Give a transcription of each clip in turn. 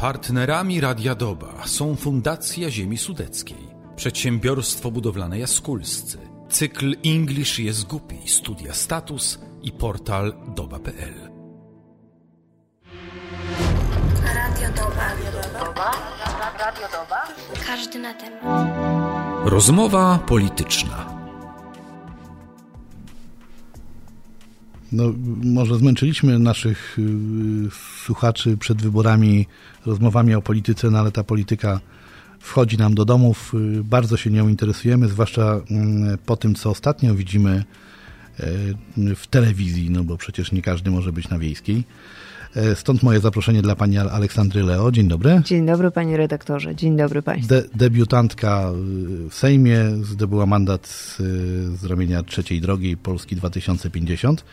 Partnerami Radia Doba są Fundacja Ziemi Sudeckiej, Przedsiębiorstwo Budowlane Jaskulscy, cykl English jest głupi, studia status i portal doba.pl. Radio Doba. Radio Doba. Każdy na temat. Rozmowa polityczna. No, może zmęczyliśmy naszych y, słuchaczy przed wyborami rozmowami o polityce, no ale ta polityka wchodzi nam do domów. Y, bardzo się nią interesujemy, zwłaszcza y, po tym, co ostatnio widzimy y, w telewizji, no bo przecież nie każdy może być na wiejskiej. E, Stąd moje zaproszenie dla pani Aleksandry Leo. Dzień dobry. Dzień dobry panie redaktorze, dzień dobry państwu. De debiutantka y, w Sejmie, zdobyła mandat y, z ramienia trzeciej drogi Polski 2050.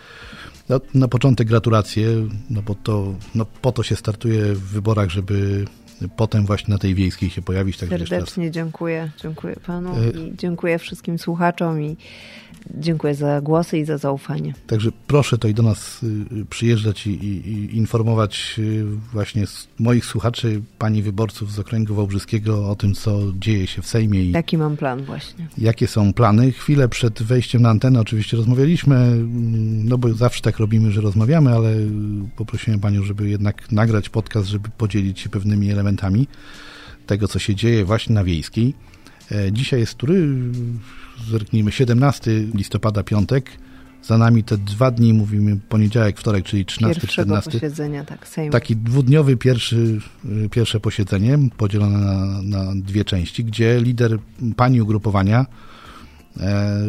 No, na początek gratulacje, no bo to, no po to się startuje w wyborach, żeby potem właśnie na tej wiejskiej się pojawić. Raz Serdecznie dziękuję, dziękuję panu E- i dziękuję wszystkim słuchaczom i dziękuję za głosy i za zaufanie. Także proszę tutaj do nas y, przyjeżdżać i, i, i informować y, właśnie moich słuchaczy, pani wyborców z okręgu wałbrzyskiego o tym, co dzieje się w Sejmie i Taki mam plan właśnie. jakie są plany. Chwilę przed wejściem na antenę oczywiście rozmawialiśmy, mm, no bo zawsze tak robimy, że rozmawiamy, ale y, poprosiłem panią, żeby jednak nagrać podcast, żeby podzielić się pewnymi elementami tego, co się dzieje właśnie na Wiejskiej. E, Dzisiaj jest który? Zerknijmy, 17 listopada, piątek. Za nami te dwa dni, mówimy poniedziałek, wtorek, czyli 13, Pierwszego 14. posiedzenia, tak, Sejm. Taki dwudniowy pierwszy, y, pierwsze posiedzenie, podzielone na, na dwie części, gdzie lider pani ugrupowania e,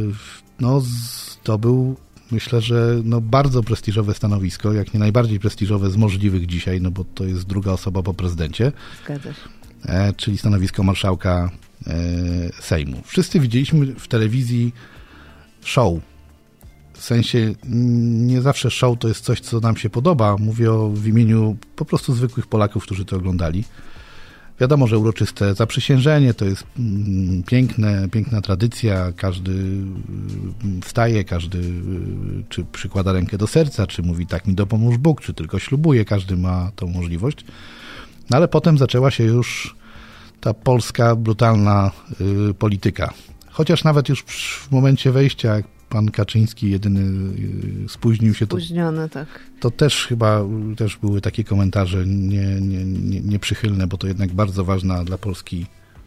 no, zdobył, myślę, że no, bardzo prestiżowe stanowisko, jak nie najbardziej prestiżowe z możliwych dzisiaj, no bo to jest druga osoba po prezydencie, Zgadza się. e, czyli stanowisko marszałka Sejmu. Wszyscy widzieliśmy w telewizji show. W sensie nie zawsze show to jest coś, co nam się podoba. Mówię o, w imieniu po prostu zwykłych Polaków, którzy to oglądali. Wiadomo, że uroczyste zaprzysiężenie to jest piękne, piękna tradycja. Każdy wstaje, każdy y, czy przykłada rękę do serca, czy mówi tak mi dopomóż Bóg, czy tylko ślubuje. Każdy ma tą możliwość. No ale potem zaczęła się już ta polska brutalna y, polityka. Chociaż nawet już w momencie wejścia, jak pan Kaczyński jedyny y, spóźnił się, to, Spóźniony, tak. to też chyba y, też były takie komentarze nie, nie, nie, nieprzychylne, bo to jednak bardzo ważna dla Polski,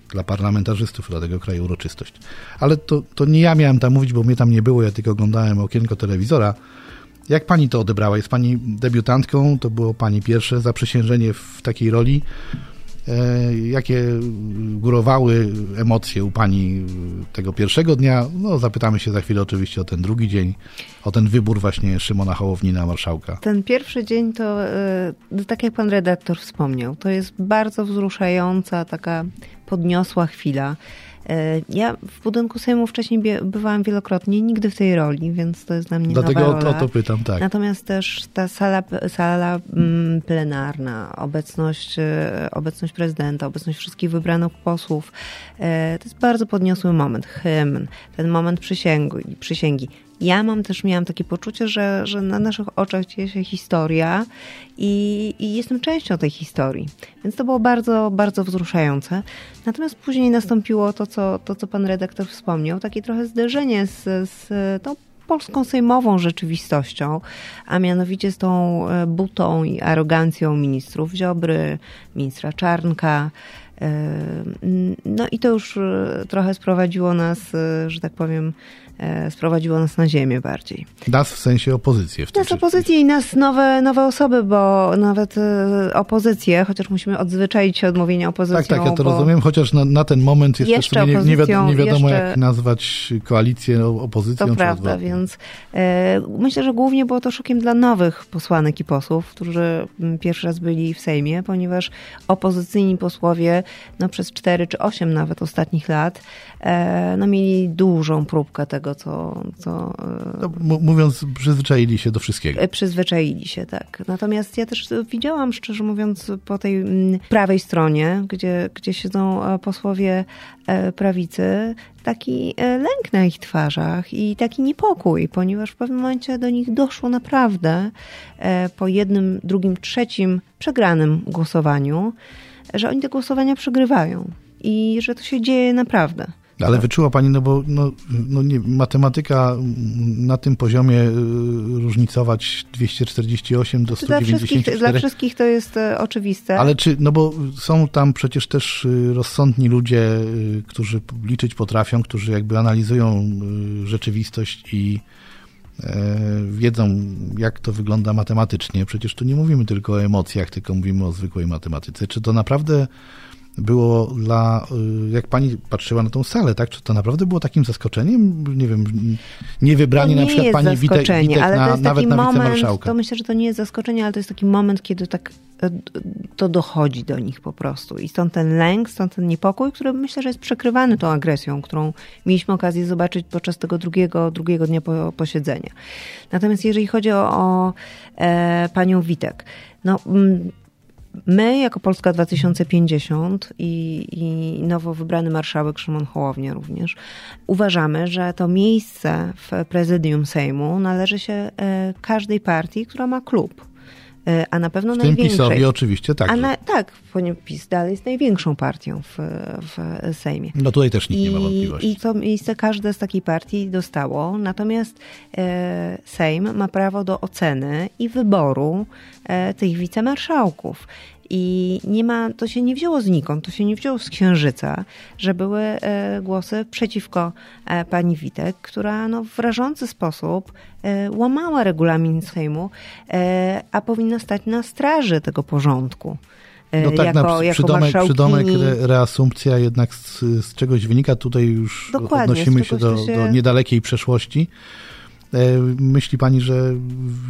dla parlamentarzystów, dla tego kraju uroczystość. Ale to, to nie ja miałem tam mówić, bo mnie tam nie było, ja tylko oglądałem okienko telewizora. Jak pani to odebrała? Jest pani debiutantką, to było pani pierwsze zaprzysiężenie w takiej roli. E, jakie górowały emocje u pani tego pierwszego dnia? No, zapytamy się za chwilę oczywiście o ten drugi dzień, o ten wybór właśnie Szymona Hołowni marszałka. Ten pierwszy dzień to, e, no, tak jak pan redaktor wspomniał, to jest bardzo wzruszająca, taka podniosła chwila. E, Ja w budynku Sejmu wcześniej bywałam wielokrotnie, nigdy w tej roli, więc to jest dla mnie Dlatego nowa rola. o to pytam, tak. Natomiast też ta sala, sala mm, plenarna, obecność, e, obecność prezydenta, obecność wszystkich wybranych posłów, e, to jest bardzo podniosły moment. Hymn, ten moment przysięgi. przysięgi. Ja mam też, miałam takie poczucie, że, że na naszych oczach dzieje się historia i, i jestem częścią tej historii. Więc to było bardzo, bardzo wzruszające. Natomiast później nastąpiło to, co, to, co pan redaktor wspomniał, takie trochę zderzenie z, z tą polską sejmową rzeczywistością, a mianowicie z tą e, butą i arogancją ministrów Ziobry, ministra Czarnka. E, No i to już e, trochę sprowadziło nas, że tak powiem, sprowadziło nas na ziemię bardziej. Nas w sensie opozycję. W tym Nas opozycję i nas nowe, nowe osoby, bo nawet e, opozycję, chociaż musimy odzwyczaić się od mówienia opozycją. Tak, tak, ja to rozumiem, chociaż na, na ten moment jeszcze, Jeszcze nie, nie, wiadomo, nie wiadomo jeszcze- jak nazwać koalicję opozycją. To prawda, odwrotnie. więc e, myślę, że głównie było to szokiem dla nowych posłanek i posłów, którzy mm, pierwszy raz byli w Sejmie, ponieważ opozycyjni posłowie no, przez 4 czy 8 nawet ostatnich lat e, no, mieli dużą próbkę tego, tego, co... co no, mówiąc, przyzwyczaili się do wszystkiego. Przyzwyczaili się, tak. Natomiast ja też widziałam, szczerze mówiąc, po tej prawej stronie, gdzie, gdzie siedzą posłowie prawicy, taki lęk na ich twarzach i taki niepokój, ponieważ w pewnym momencie do nich doszło naprawdę po jednym, drugim, trzecim przegranym głosowaniu, że oni te głosowania przegrywają i że to się dzieje naprawdę. Ale wyczuła Pani, no bo no, no nie, matematyka na tym poziomie y, różnicować 248 do 194. Dla wszystkich, dla wszystkich to jest e, oczywiste. Ale czy, no bo są tam przecież też y, rozsądni ludzie, y, którzy liczyć potrafią, którzy jakby analizują rzeczywistość i e, wiedzą, jak to wygląda matematycznie. Przecież tu nie mówimy tylko o emocjach, tylko mówimy o zwykłej matematyce. Czy to naprawdę było dla, y, jak pani patrzyła na tą salę, tak? Czy to naprawdę było takim zaskoczeniem? Nie wiem, nie wybranie na przykład pani Witek, Witek ale na, to jest nawet taki na wicemarszałka. To myślę, że to nie jest zaskoczenie, ale to jest taki moment, kiedy tak e, to dochodzi do nich po prostu. I stąd ten lęk, stąd ten niepokój, który myślę, że jest przekrywany tą agresją, którą mieliśmy okazję zobaczyć podczas tego drugiego, drugiego dnia posiedzenia. Natomiast jeżeli chodzi o, o e, panią Witek, no mm, My, jako Polska 2050 i, i nowo wybrany marszałek Szymon Hołownia również, uważamy, że to miejsce w prezydium Sejmu należy się e, każdej partii, która ma klub. E, a na pewno w tym największej. PiSowi oczywiście tak. tak, ponieważ PiS dalej jest największą partią w, w Sejmie. No tutaj też nikt I, nie ma wątpliwości. I to miejsce każde z takiej partii dostało, natomiast e, Sejm ma prawo do oceny i wyboru e, tych wicemarszałków. I nie ma, to się nie wzięło znikąd, to się nie wzięło z księżyca, że były e, głosy przeciwko e, pani Witek, która no, w rażący sposób e, łamała regulamin Sejmu, a powinna stać na straży tego porządku. No tak, jako, na, przydomek, przydomek re, reasumpcja jednak z, z, czegoś wynika. Tutaj już Dokładnie, odnosimy się do, się do niedalekiej przeszłości. E, myśli pani, że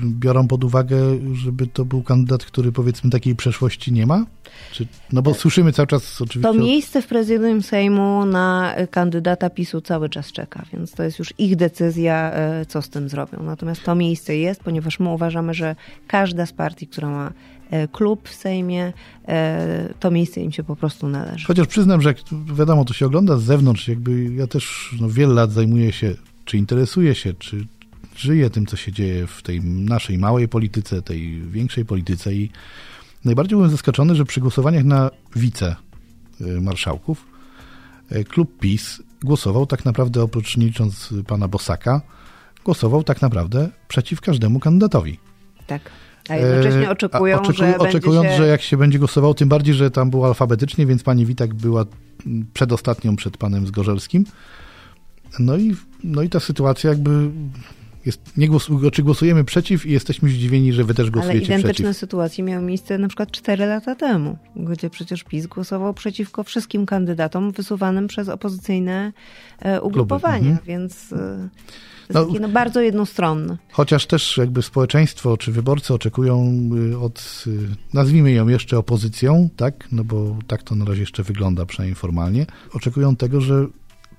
biorą pod uwagę, żeby to był kandydat, który powiedzmy takiej przeszłości nie ma? Czy, no bo słyszymy cały czas oczywiście. To miejsce w prezydium Sejmu na kandydata PiSu cały czas czeka, więc to jest już ich decyzja, e, co z tym zrobią. Natomiast to miejsce jest, ponieważ my uważamy, że każda z partii, która ma e, klub w Sejmie, to miejsce im się po prostu należy. Chociaż przyznam, że jak wiadomo, to się ogląda z zewnątrz, jakby ja też no, wiele lat zajmuję się, czy interesuję się, czy, żyję tym, co się dzieje w tej naszej małej polityce, tej większej polityce i najbardziej byłem zaskoczony, że przy głosowaniach na wice marszałków y, klub PiS głosował tak naprawdę, oprócz licząc pana Bosaka, głosował tak naprawdę przeciw każdemu kandydatowi. Tak. A jednocześnie e, oczekują, A oczekują, że Oczekując, się... że jak się będzie głosował, tym bardziej, że tam było alfabetycznie, więc pani Witak była przedostatnią przed panem Zgorzelskim. No i, no i ta sytuacja jakby jest, nie czy głosujemy przeciw i jesteśmy zdziwieni, że wy też głosujecie przeciw. Ale identyczne przeciw. sytuacje miały miejsce na przykład 4 lata temu, gdzie przecież PiS głosował przeciwko wszystkim kandydatom wysuwanym przez opozycyjne e, ugrupowania, mhm. więc e, no, takie, no, bardzo jednostronne. Chociaż też jakby społeczeństwo czy wyborcy oczekują y, od, y, nazwijmy ją jeszcze opozycją, tak, no bo tak to na razie jeszcze wygląda, przynajmniej formalnie, oczekują tego, że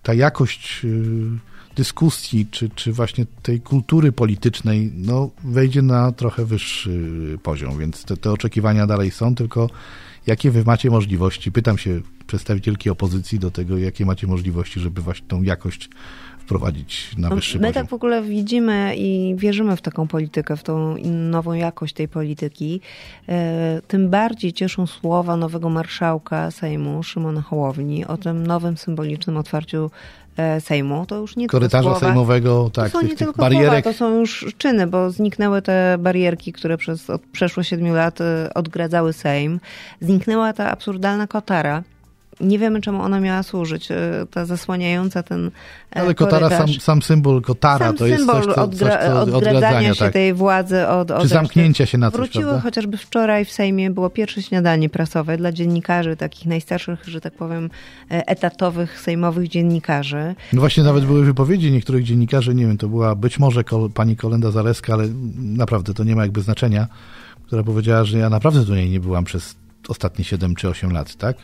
ta jakość y, dyskusji, czy, czy właśnie tej kultury politycznej, no, wejdzie na trochę wyższy poziom, więc te, te oczekiwania dalej są, tylko jakie wy macie możliwości? Pytam się przedstawicielki opozycji do tego, jakie macie możliwości, żeby właśnie tą jakość wprowadzić na no, wyższy My poziom. tak w ogóle widzimy i wierzymy w taką politykę, w tą nową jakość tej polityki. E, tym bardziej cieszą słowa nowego marszałka Sejmu, Szymona Hołowni, o tym nowym symbolicznym otwarciu Sejmu, to już nie Korytarza tylko słowa, sejmowego, tak, to są nie tych barierek. Słowa, to są już czyny, bo zniknęły te barierki, które przez od przeszło siedmiu lat e, odgradzały Sejm. Zniknęła ta absurdalna kotara, nie wiemy, czemu ona miała służyć. E, ta zasłaniająca ten e, Ale kotara, sam, sam, symbol kotara sam to jest coś, co, odgra coś, co odgradzania się tak. tej władzy od, od Czy zamknięcia się na coś, Wróciły prawda? chociażby wczoraj w Sejmie, było pierwsze śniadanie prasowe dla dziennikarzy, takich najstarszych, że tak powiem, e, etatowych, sejmowych dziennikarzy. No właśnie nawet były wypowiedzi niektórych dziennikarzy, nie wiem, to była być może kol, pani Kolenda Zaleska, ale naprawdę to nie ma jakby znaczenia, która powiedziała, że ja naprawdę tutaj nie byłam przez ostatnie 7 czy 8 lat, tak?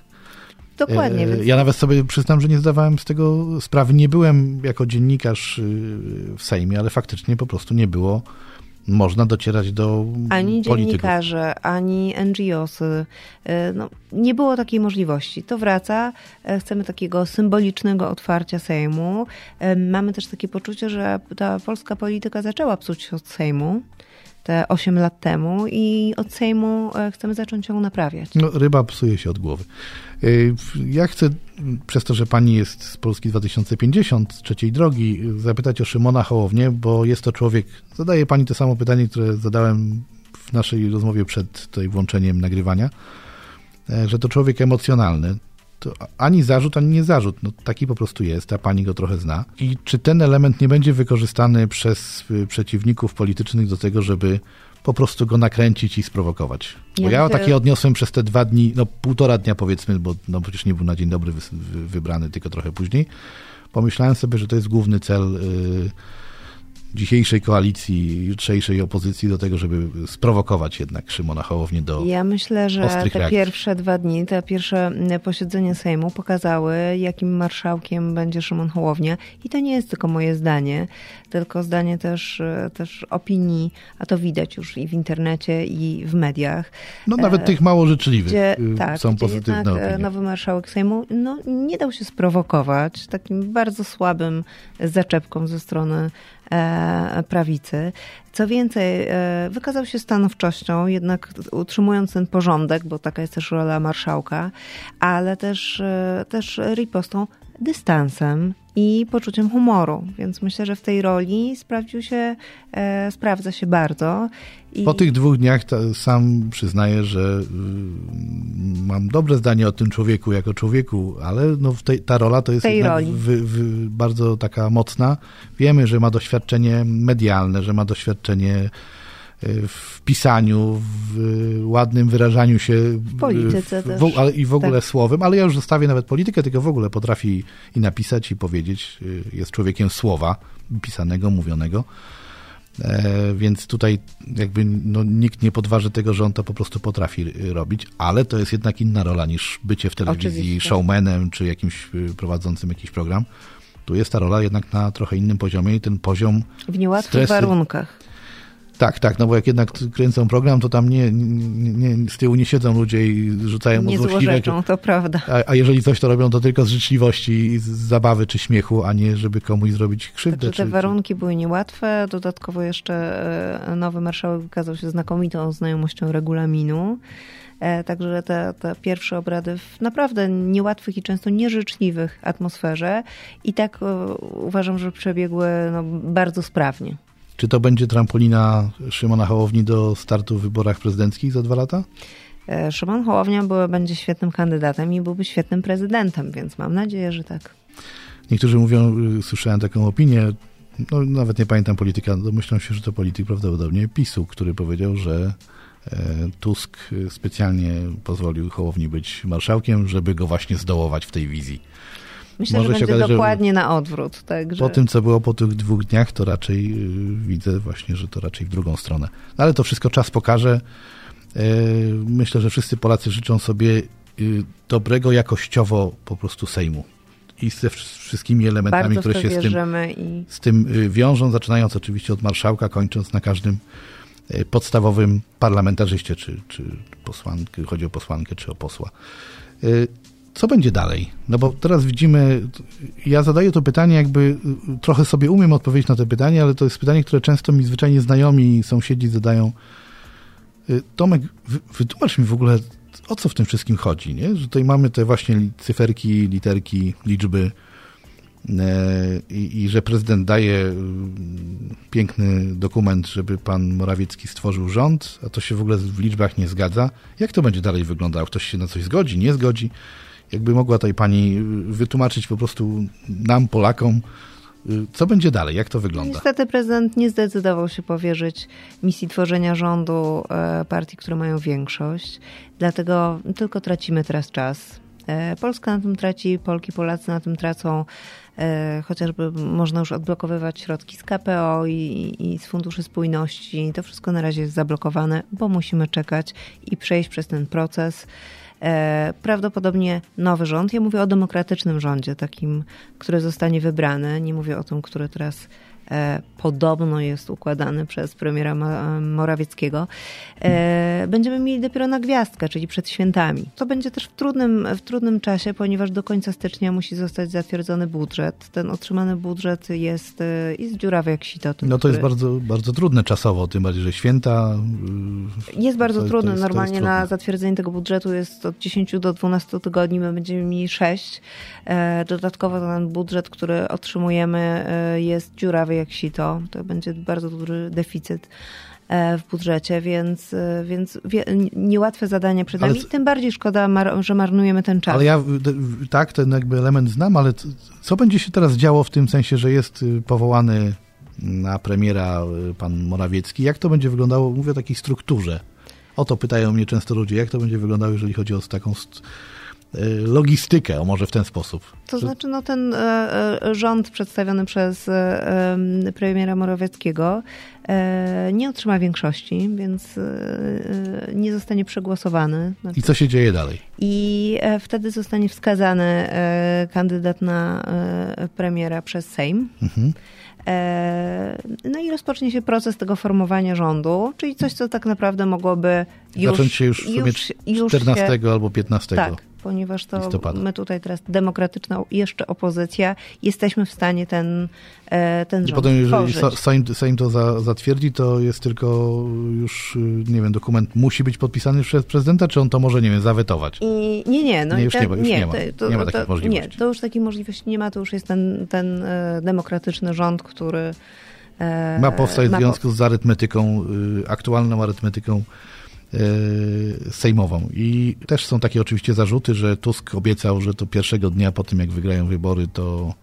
Dokładnie. E, Więc... Ja nawet sobie przyznam, że nie zdawałem z tego sprawy. Nie byłem jako dziennikarz y, w Sejmie, ale faktycznie po prostu nie było można docierać do ani polityków. dziennikarze, ani NGOsy. e, No, nie było takiej możliwości. To wraca. E, Chcemy takiego symbolicznego otwarcia Sejmu. E, Mamy też takie poczucie, że ta polska polityka zaczęła psuć się od Sejmu te 8 lat temu i od Sejmu e, chcemy zacząć ją naprawiać. No, ryba psuje się od głowy. Y, Ja chcę, przez to, że pani jest z Polski 2050, z trzeciej drogi, zapytać o Szymona Hołownię, bo jest to człowiek, zadaje pani to samo pytanie, które zadałem w naszej rozmowie przed tutaj włączeniem nagrywania, e, że to człowiek emocjonalny. To ani zarzut, ani nie zarzut. No, taki po prostu jest, a pani go trochę zna. I czy ten element nie będzie wykorzystany przez y, przeciwników politycznych do tego, żeby po prostu go nakręcić i sprowokować? Bo Ja ja takie odniosłem przez te dwa dni, no półtora dnia powiedzmy, bo no przecież nie był na dzień dobry wybrany, tylko trochę później. Pomyślałem sobie, że to jest główny cel y, dzisiejszej koalicji, jutrzejszej opozycji do tego, żeby sprowokować jednak Szymona Hołownię do... Ja myślę, że te reakcji. pierwsze dwa dni, te pierwsze mm, posiedzenia Sejmu pokazały, jakim marszałkiem będzie Szymon Hołownia. I to nie jest tylko moje zdanie, tylko zdanie też, e, też opinii, a to widać już i w internecie, i w mediach. No nawet tych mało życzliwych Gdzie, y, tak, są gdzie pozytywne jednak e, opinie. nowy marszałek Sejmu no, nie dał się sprowokować takim bardzo słabym zaczepką ze strony e, prawicy. Co więcej, e, wykazał się stanowczością, jednak utrzymując ten porządek, bo taka jest też rola marszałka, ale też, e, też ripostą, dystansem i poczuciem humoru. Więc myślę, że w tej roli sprawdził się, e, sprawdza się bardzo. I Po tych dwóch dniach sam przyznaję, że y, mam dobre zdanie o tym człowieku jako człowieku, ale no tej, ta rola to jest wy, wy, bardzo taka mocna. Wiemy, że ma doświadczenie medialne, że ma doświadczenie w pisaniu, w y, ładnym wyrażaniu się w polityce w, też. w, i w ogóle Tak. słowem, ale ja już zostawię nawet politykę, tylko w ogóle potrafi i napisać, i powiedzieć. Y, Jest człowiekiem słowa, pisanego, mówionego. E, więc tutaj jakby no, nikt nie podważy tego, że on to po prostu potrafi y, robić, ale to jest jednak inna rola niż bycie w telewizji Oczywiście. showmanem czy jakimś y, prowadzącym jakiś program. Tu jest ta rola jednak na trochę innym poziomie i ten poziom w niełatwych warunkach. Tak, tak, no bo jak jednak kręcą program, to tam nie, nie, nie, z tyłu nie siedzą ludzie i rzucają Nie złośliwe... złorzeczą, to prawda. A, a jeżeli coś, to robią to tylko z życzliwości, i z zabawy czy śmiechu, a nie żeby komuś zrobić krzywdę. Także czy, te warunki były niełatwe. Dodatkowo jeszcze e, nowy marszałek wykazał się znakomitą znajomością regulaminu. E, Także te, te pierwsze obrady w naprawdę niełatwych i często nieżyczliwych atmosferze i tak e, uważam, że przebiegły no, bardzo sprawnie. Czy to będzie trampolina Szymona Hołowni do startu w wyborach prezydenckich za dwa lata? E, Szymon Hołownia będzie świetnym kandydatem i byłby świetnym prezydentem, więc mam nadzieję, że tak. Niektórzy mówią, y, słyszałem taką opinię, no nawet nie pamiętam polityka, domyślam się, że to polityk prawdopodobnie PiSu, który powiedział, że e, Tusk y, specjalnie pozwolił Hołowni być marszałkiem, żeby go właśnie zdołować w tej wizji. Myślę, Może że będzie okazać, że- dokładnie na odwrót. Także... Po tym, co było po tych dwóch dniach, to raczej y, widzę właśnie, że to raczej w drugą stronę. No, ale to wszystko czas pokaże. E, Myślę, że wszyscy Polacy życzą sobie y, dobrego jakościowo po prostu Sejmu. I ze wsz- wszystkimi elementami, bardzo które się z tym, i z tym y, wiążą, zaczynając oczywiście od marszałka, kończąc na każdym y, podstawowym parlamentarzyście, czy, czy posłankę, chodzi o posłankę, czy o posła. Y, Co będzie dalej? No bo teraz widzimy, ja zadaję to pytanie, jakby y, trochę sobie umiem odpowiedzieć na to pytanie, ale to jest pytanie, które często mi zwyczajnie znajomi i sąsiedzi zadają. Y, Tomek, wy- wytłumacz mi w ogóle, o co w tym wszystkim chodzi, nie? Że tutaj mamy te właśnie cyferki, literki, liczby, E, i, i że prezydent daje piękny dokument, żeby pan Morawiecki stworzył rząd, a to się w ogóle w liczbach nie zgadza. Jak to będzie dalej wyglądało? Ktoś się na coś zgodzi, nie zgodzi? Jakby mogła tutaj pani y, wytłumaczyć po prostu nam, Polakom, y, co będzie dalej, jak to wygląda? Niestety prezydent nie zdecydował się powierzyć misji tworzenia rządu e, partii, które mają większość. Dlatego tylko tracimy teraz czas. E, Polska na tym traci, Polki, Polacy na tym tracą. E, Chociażby można już odblokowywać środki z KPO i, i z Funduszy Spójności. To wszystko na razie jest zablokowane, bo musimy czekać i przejść przez ten proces. Prawdopodobnie nowy rząd. Ja mówię o demokratycznym rządzie, takim, który zostanie wybrany. Nie mówię o tym, który teraz E, podobno jest układany przez premiera Morawieckiego, e, będziemy mieli dopiero na gwiazdkę, czyli przed świętami. To będzie też w trudnym, w trudnym czasie, ponieważ do końca stycznia musi zostać zatwierdzony budżet. Ten otrzymany budżet jest, e, jest dziurawy jak sito. Ten, no to który... jest bardzo, bardzo trudne czasowo, tym bardziej, że święta... Jest bardzo to, trudne. To jest, Normalnie jest na zatwierdzenie tego budżetu jest od 10 do 12 tygodni, my będziemy mieli 6. Dodatkowo ten budżet, który otrzymujemy jest dziurawy jak sito. To będzie bardzo duży deficyt e, w budżecie, więc, e, więc niełatwe zadanie przed nami. Tym bardziej szkoda, że marnujemy ten czas. Ale ja tak, ten jakby element znam, ale co będzie się teraz działo w tym sensie, że jest y, powołany na premiera y, pan Morawiecki? Jak to będzie wyglądało? Mówię o takiej strukturze. O to pytają mnie często ludzie, jak to będzie wyglądało, jeżeli chodzi o taką Y, logistykę, o może w ten sposób. To znaczy, no ten e, e, rząd przedstawiony przez e, premiera Morawieckiego nie otrzyma większości, więc nie zostanie przegłosowany. I co się dzieje dalej? I wtedy zostanie wskazany kandydat na premiera przez Sejm. Mhm. No i rozpocznie się proces tego formowania rządu, czyli coś, co tak naprawdę mogłoby już... Zacząć się już, już, już 14 się, albo 15. Tak, ponieważ to listopada. my tutaj teraz demokratyczna jeszcze opozycja jesteśmy w stanie ten, e, ten rząd I potem jeżeli Sejm, Sejm to za, zatwierdzi, to jest tylko już, y, nie wiem, dokument musi być podpisany przez prezydenta, czy on to może, nie wiem, zawetować? I, nie, nie. No nie, już, te, nie, już nie, nie ma. To, nie ma takiej to, możliwości. Nie, to już takiej możliwości nie ma, to już jest ten, ten e, demokratyczny rząd, który e, ma powstać w związku z arytmetyką, y, aktualną arytmetyką sejmową. I też są takie oczywiście zarzuty, że Tusk obiecał, że to pierwszego dnia po tym, jak wygrają wybory, to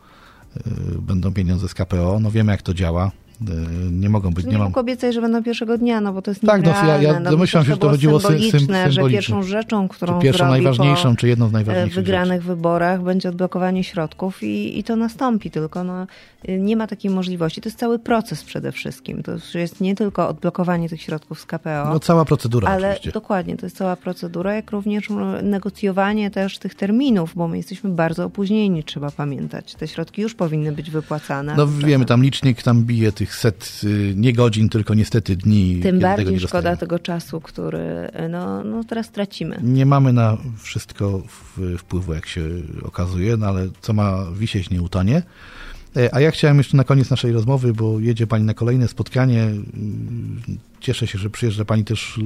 e, będą pieniądze z KPO. No wiemy, jak to działa. E, nie mogą być. Nie, nie mam obiecaj, że będą pierwszego dnia, no bo to jest Tak, no, ja, ja no, domyślam się, że to chodziło symboliczne, że pierwszą rzeczą, którą czy pierwszą najważniejszą, czy jedną z najważniejszych w wygranych rzeczy. wyborach będzie odblokowanie środków i, i to nastąpi, tylko no, nie ma takiej możliwości. To jest cały proces przede wszystkim. To jest nie tylko odblokowanie tych środków z KPO. No cała procedura Ale oczywiście. dokładnie, to jest cała procedura, jak również negocjowanie też tych terminów, bo my jesteśmy bardzo opóźnieni, trzeba pamiętać. Te środki już powinny być wypłacane. No wiemy, tam licznik tam bije tych set y, nie godzin, tylko niestety dni. Tym bardziej szkoda tego czasu, który no, no teraz tracimy. Nie mamy na wszystko wpływu, jak się okazuje, no ale co ma wisieć, nie utonie. E, a ja chciałem jeszcze na koniec naszej rozmowy, bo jedzie Pani na kolejne spotkanie. Mm, cieszę się, że przyjeżdża Pani też y,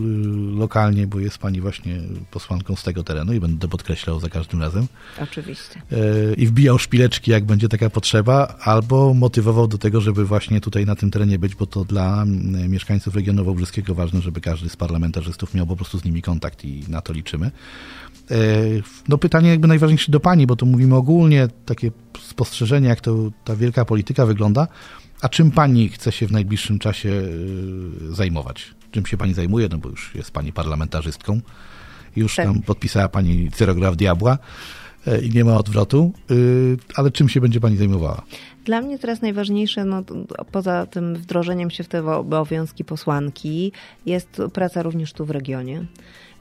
lokalnie, bo jest Pani właśnie posłanką z tego terenu i będę to podkreślał za każdym razem. Oczywiście. E, I wbijał szpileczki, jak będzie taka potrzeba, albo motywował do tego, żeby właśnie tutaj na tym terenie być, bo to dla mieszkańców regionu wałbrzyskiego ważne, żeby każdy z parlamentarzystów miał po prostu z nimi kontakt i na to liczymy. E, no pytanie jakby najważniejsze do Pani, bo tu mówimy ogólnie, takie spostrzeżenie, jak to ta wielka polityka wygląda. A czym Pani chce się w najbliższym czasie e, zajmować? Czym się Pani zajmuje? No bo już jest Pani parlamentarzystką. Już tak. tam podpisała Pani cyrograf diabła e, i nie ma odwrotu. Ale czym się będzie Pani zajmowała? Dla mnie teraz najważniejsze, no, poza tym wdrożeniem się w te obowiązki posłanki, jest praca również tu w regionie.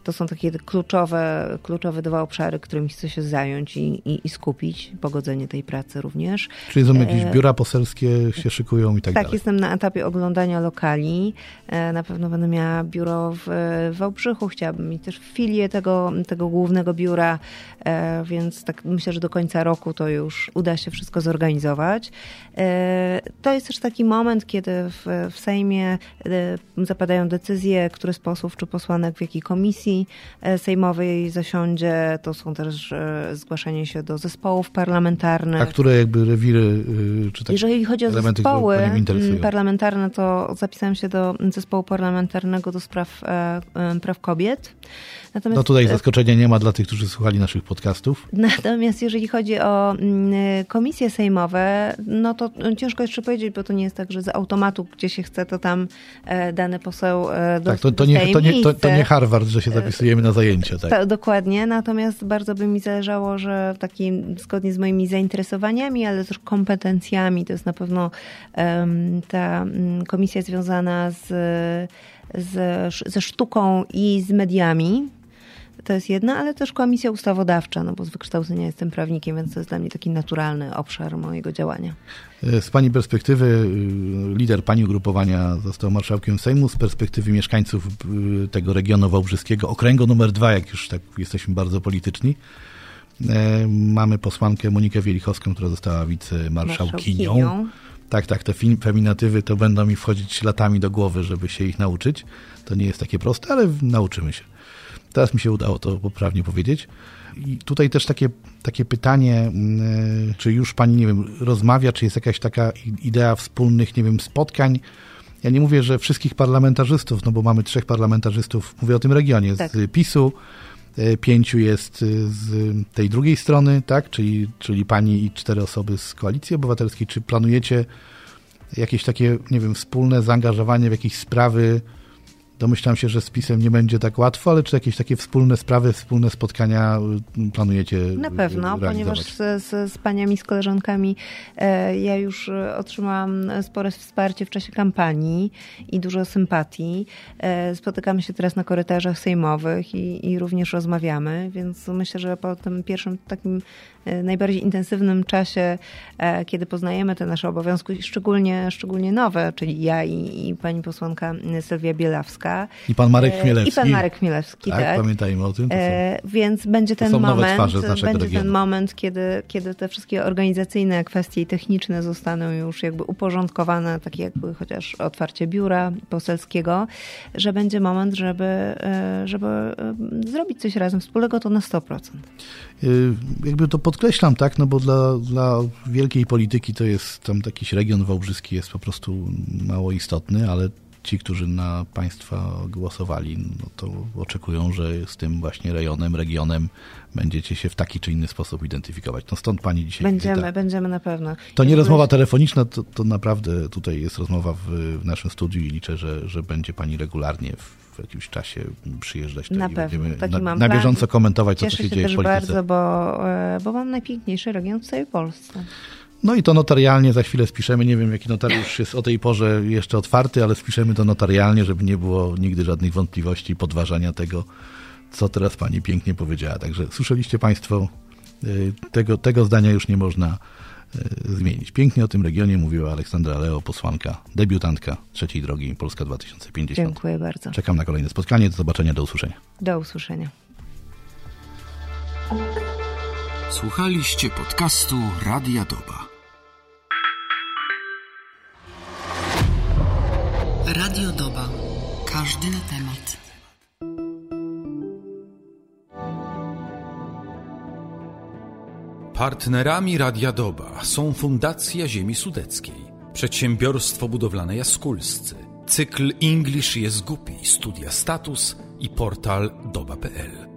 To są takie kluczowe, kluczowe dwa obszary, którymi chcę się zająć i, i, i skupić, pogodzenie tej pracy również. Czyli są jakieś e, biura poselskie się szykują i tak, tak dalej? Tak, jestem na etapie oglądania lokali. E, na pewno będę miała biuro w, Wałbrzychu, chciałabym mieć też filię tego, tego głównego biura, e, więc tak myślę, że do końca roku to już uda się wszystko zorganizować. To jest też taki moment, kiedy w, w Sejmie zapadają decyzje, który z posłów czy posłanek w jakiej komisji E, sejmowej zasiądzie. To są też e, zgłaszanie się do zespołów parlamentarnych. A które jakby rewiry, e, czy tak Jeżeli chodzi o zespoły parlamentarne, to zapisałem się do zespołu parlamentarnego do spraw praw kobiet. Natomiast, no tutaj zaskoczenia nie ma dla tych, którzy słuchali naszych podcastów. Natomiast jeżeli chodzi o komisje sejmowe, no to ciężko jeszcze powiedzieć, bo to nie jest tak, że z automatu, gdzie się chce, to tam dany poseł do, Tak, to, to, nie, to, nie, to, to nie Harvard, że się zapisujemy na zajęcia. Tak. dokładnie, natomiast bardzo by mi zależało, że taki, zgodnie z moimi zainteresowaniami, ale też kompetencjami, to jest na pewno ta um, komisja związana z, z, ze sztuką i z mediami, To jest jedna, ale też komisja ustawodawcza, no bo z wykształcenia jestem prawnikiem, więc to jest dla mnie taki naturalny obszar mojego działania. E, z Pani perspektywy, y, lider Pani ugrupowania został marszałkiem Sejmu, z perspektywy mieszkańców y, tego regionu wałbrzyskiego, okręgu numer dwa, jak już tak jesteśmy bardzo polityczni, e, mamy posłankę Monikę Wielichowską, która została wicemarszałkinią. Marszałkinią. Tak, tak, te feminatywy to będą mi wchodzić latami do głowy, żeby się ich nauczyć. To nie jest takie proste, ale nauczymy się. Teraz mi się udało to poprawnie powiedzieć. I tutaj też takie, takie pytanie, mm, czy już pani, nie wiem, rozmawia, czy jest jakaś taka idea wspólnych, nie wiem, spotkań. Ja nie mówię, że wszystkich parlamentarzystów, no bo mamy trzech parlamentarzystów, mówię o tym regionie, tak. z PiSu, e, pięciu jest z tej drugiej strony, tak, czyli, czyli pani i cztery osoby z Koalicji Obywatelskiej. Czy planujecie jakieś takie, nie wiem, wspólne zaangażowanie w jakieś sprawy, Domyślam się, że z PiSem nie będzie tak łatwo, ale czy jakieś takie wspólne sprawy, wspólne spotkania y, planujecie Na pewno, ponieważ z, z, z paniami, z koleżankami e, ja już e, otrzymałam spore wsparcie w czasie kampanii i dużo sympatii. E, spotykamy się teraz na korytarzach sejmowych i, i również rozmawiamy, więc myślę, że po tym pierwszym takim e, najbardziej intensywnym czasie, kiedy poznajemy te nasze obowiązki, szczególnie, szczególnie nowe, czyli ja i, i pani posłanka Sylwia Bielawska, i pan Marek e, Chmielewski. I pan Marek Chmielewski, tak. tak. Pamiętajmy o tym. E, więc będzie ten moment, będzie regionu. ten moment, kiedy, kiedy te wszystkie organizacyjne kwestie i techniczne zostaną już jakby uporządkowane, takie jakby chociaż otwarcie biura poselskiego, że będzie moment, żeby, e, żeby zrobić coś razem wspólnego, to na 100%. Jakby to podkreślam, tak, no bo dla, dla wielkiej polityki to jest tam jakiś region wałbrzyski jest po prostu mało istotny, ale ci, którzy na państwa głosowali, no to oczekują, że z tym właśnie rejonem, regionem będziecie się w taki czy inny sposób identyfikować. No stąd pani dzisiaj Będziemy, wizyta. będziemy na pewno. To nie rozmowa telefoniczna, to, to naprawdę tutaj jest rozmowa w, w, naszym studiu i liczę, że, że będzie pani regularnie w, w jakimś czasie przyjeżdżać na pewno. Taki na, na bieżąco komentować, Cieszę co się, się dzieje w polityce. bardzo, bo, e, bo mam najpiękniejszy region w całej Polsce. No i to notarialnie za chwilę spiszemy. Nie wiem, jaki notariusz jest o tej porze jeszcze otwarty, ale spiszemy to notarialnie, żeby nie było nigdy żadnych wątpliwości, podważania tego, co teraz pani pięknie powiedziała. Także słyszeliście państwo, y, tego, tego zdania już nie można y, zmienić. Pięknie o tym regionie mówiła Aleksandra Leo, posłanka, debiutantka trzeciej drogi Polska 2050. Dziękuję bardzo. Czekam na kolejne spotkanie. Do zobaczenia, do usłyszenia. Do usłyszenia. Słuchaliście podcastu Radia Doba. Każdy temat. Partnerami Radia Doba są Fundacja Ziemi Sudeckiej, Przedsiębiorstwo Budowlane Jaskulscy, cykl English jest głupi, studia status i portal doba.pl.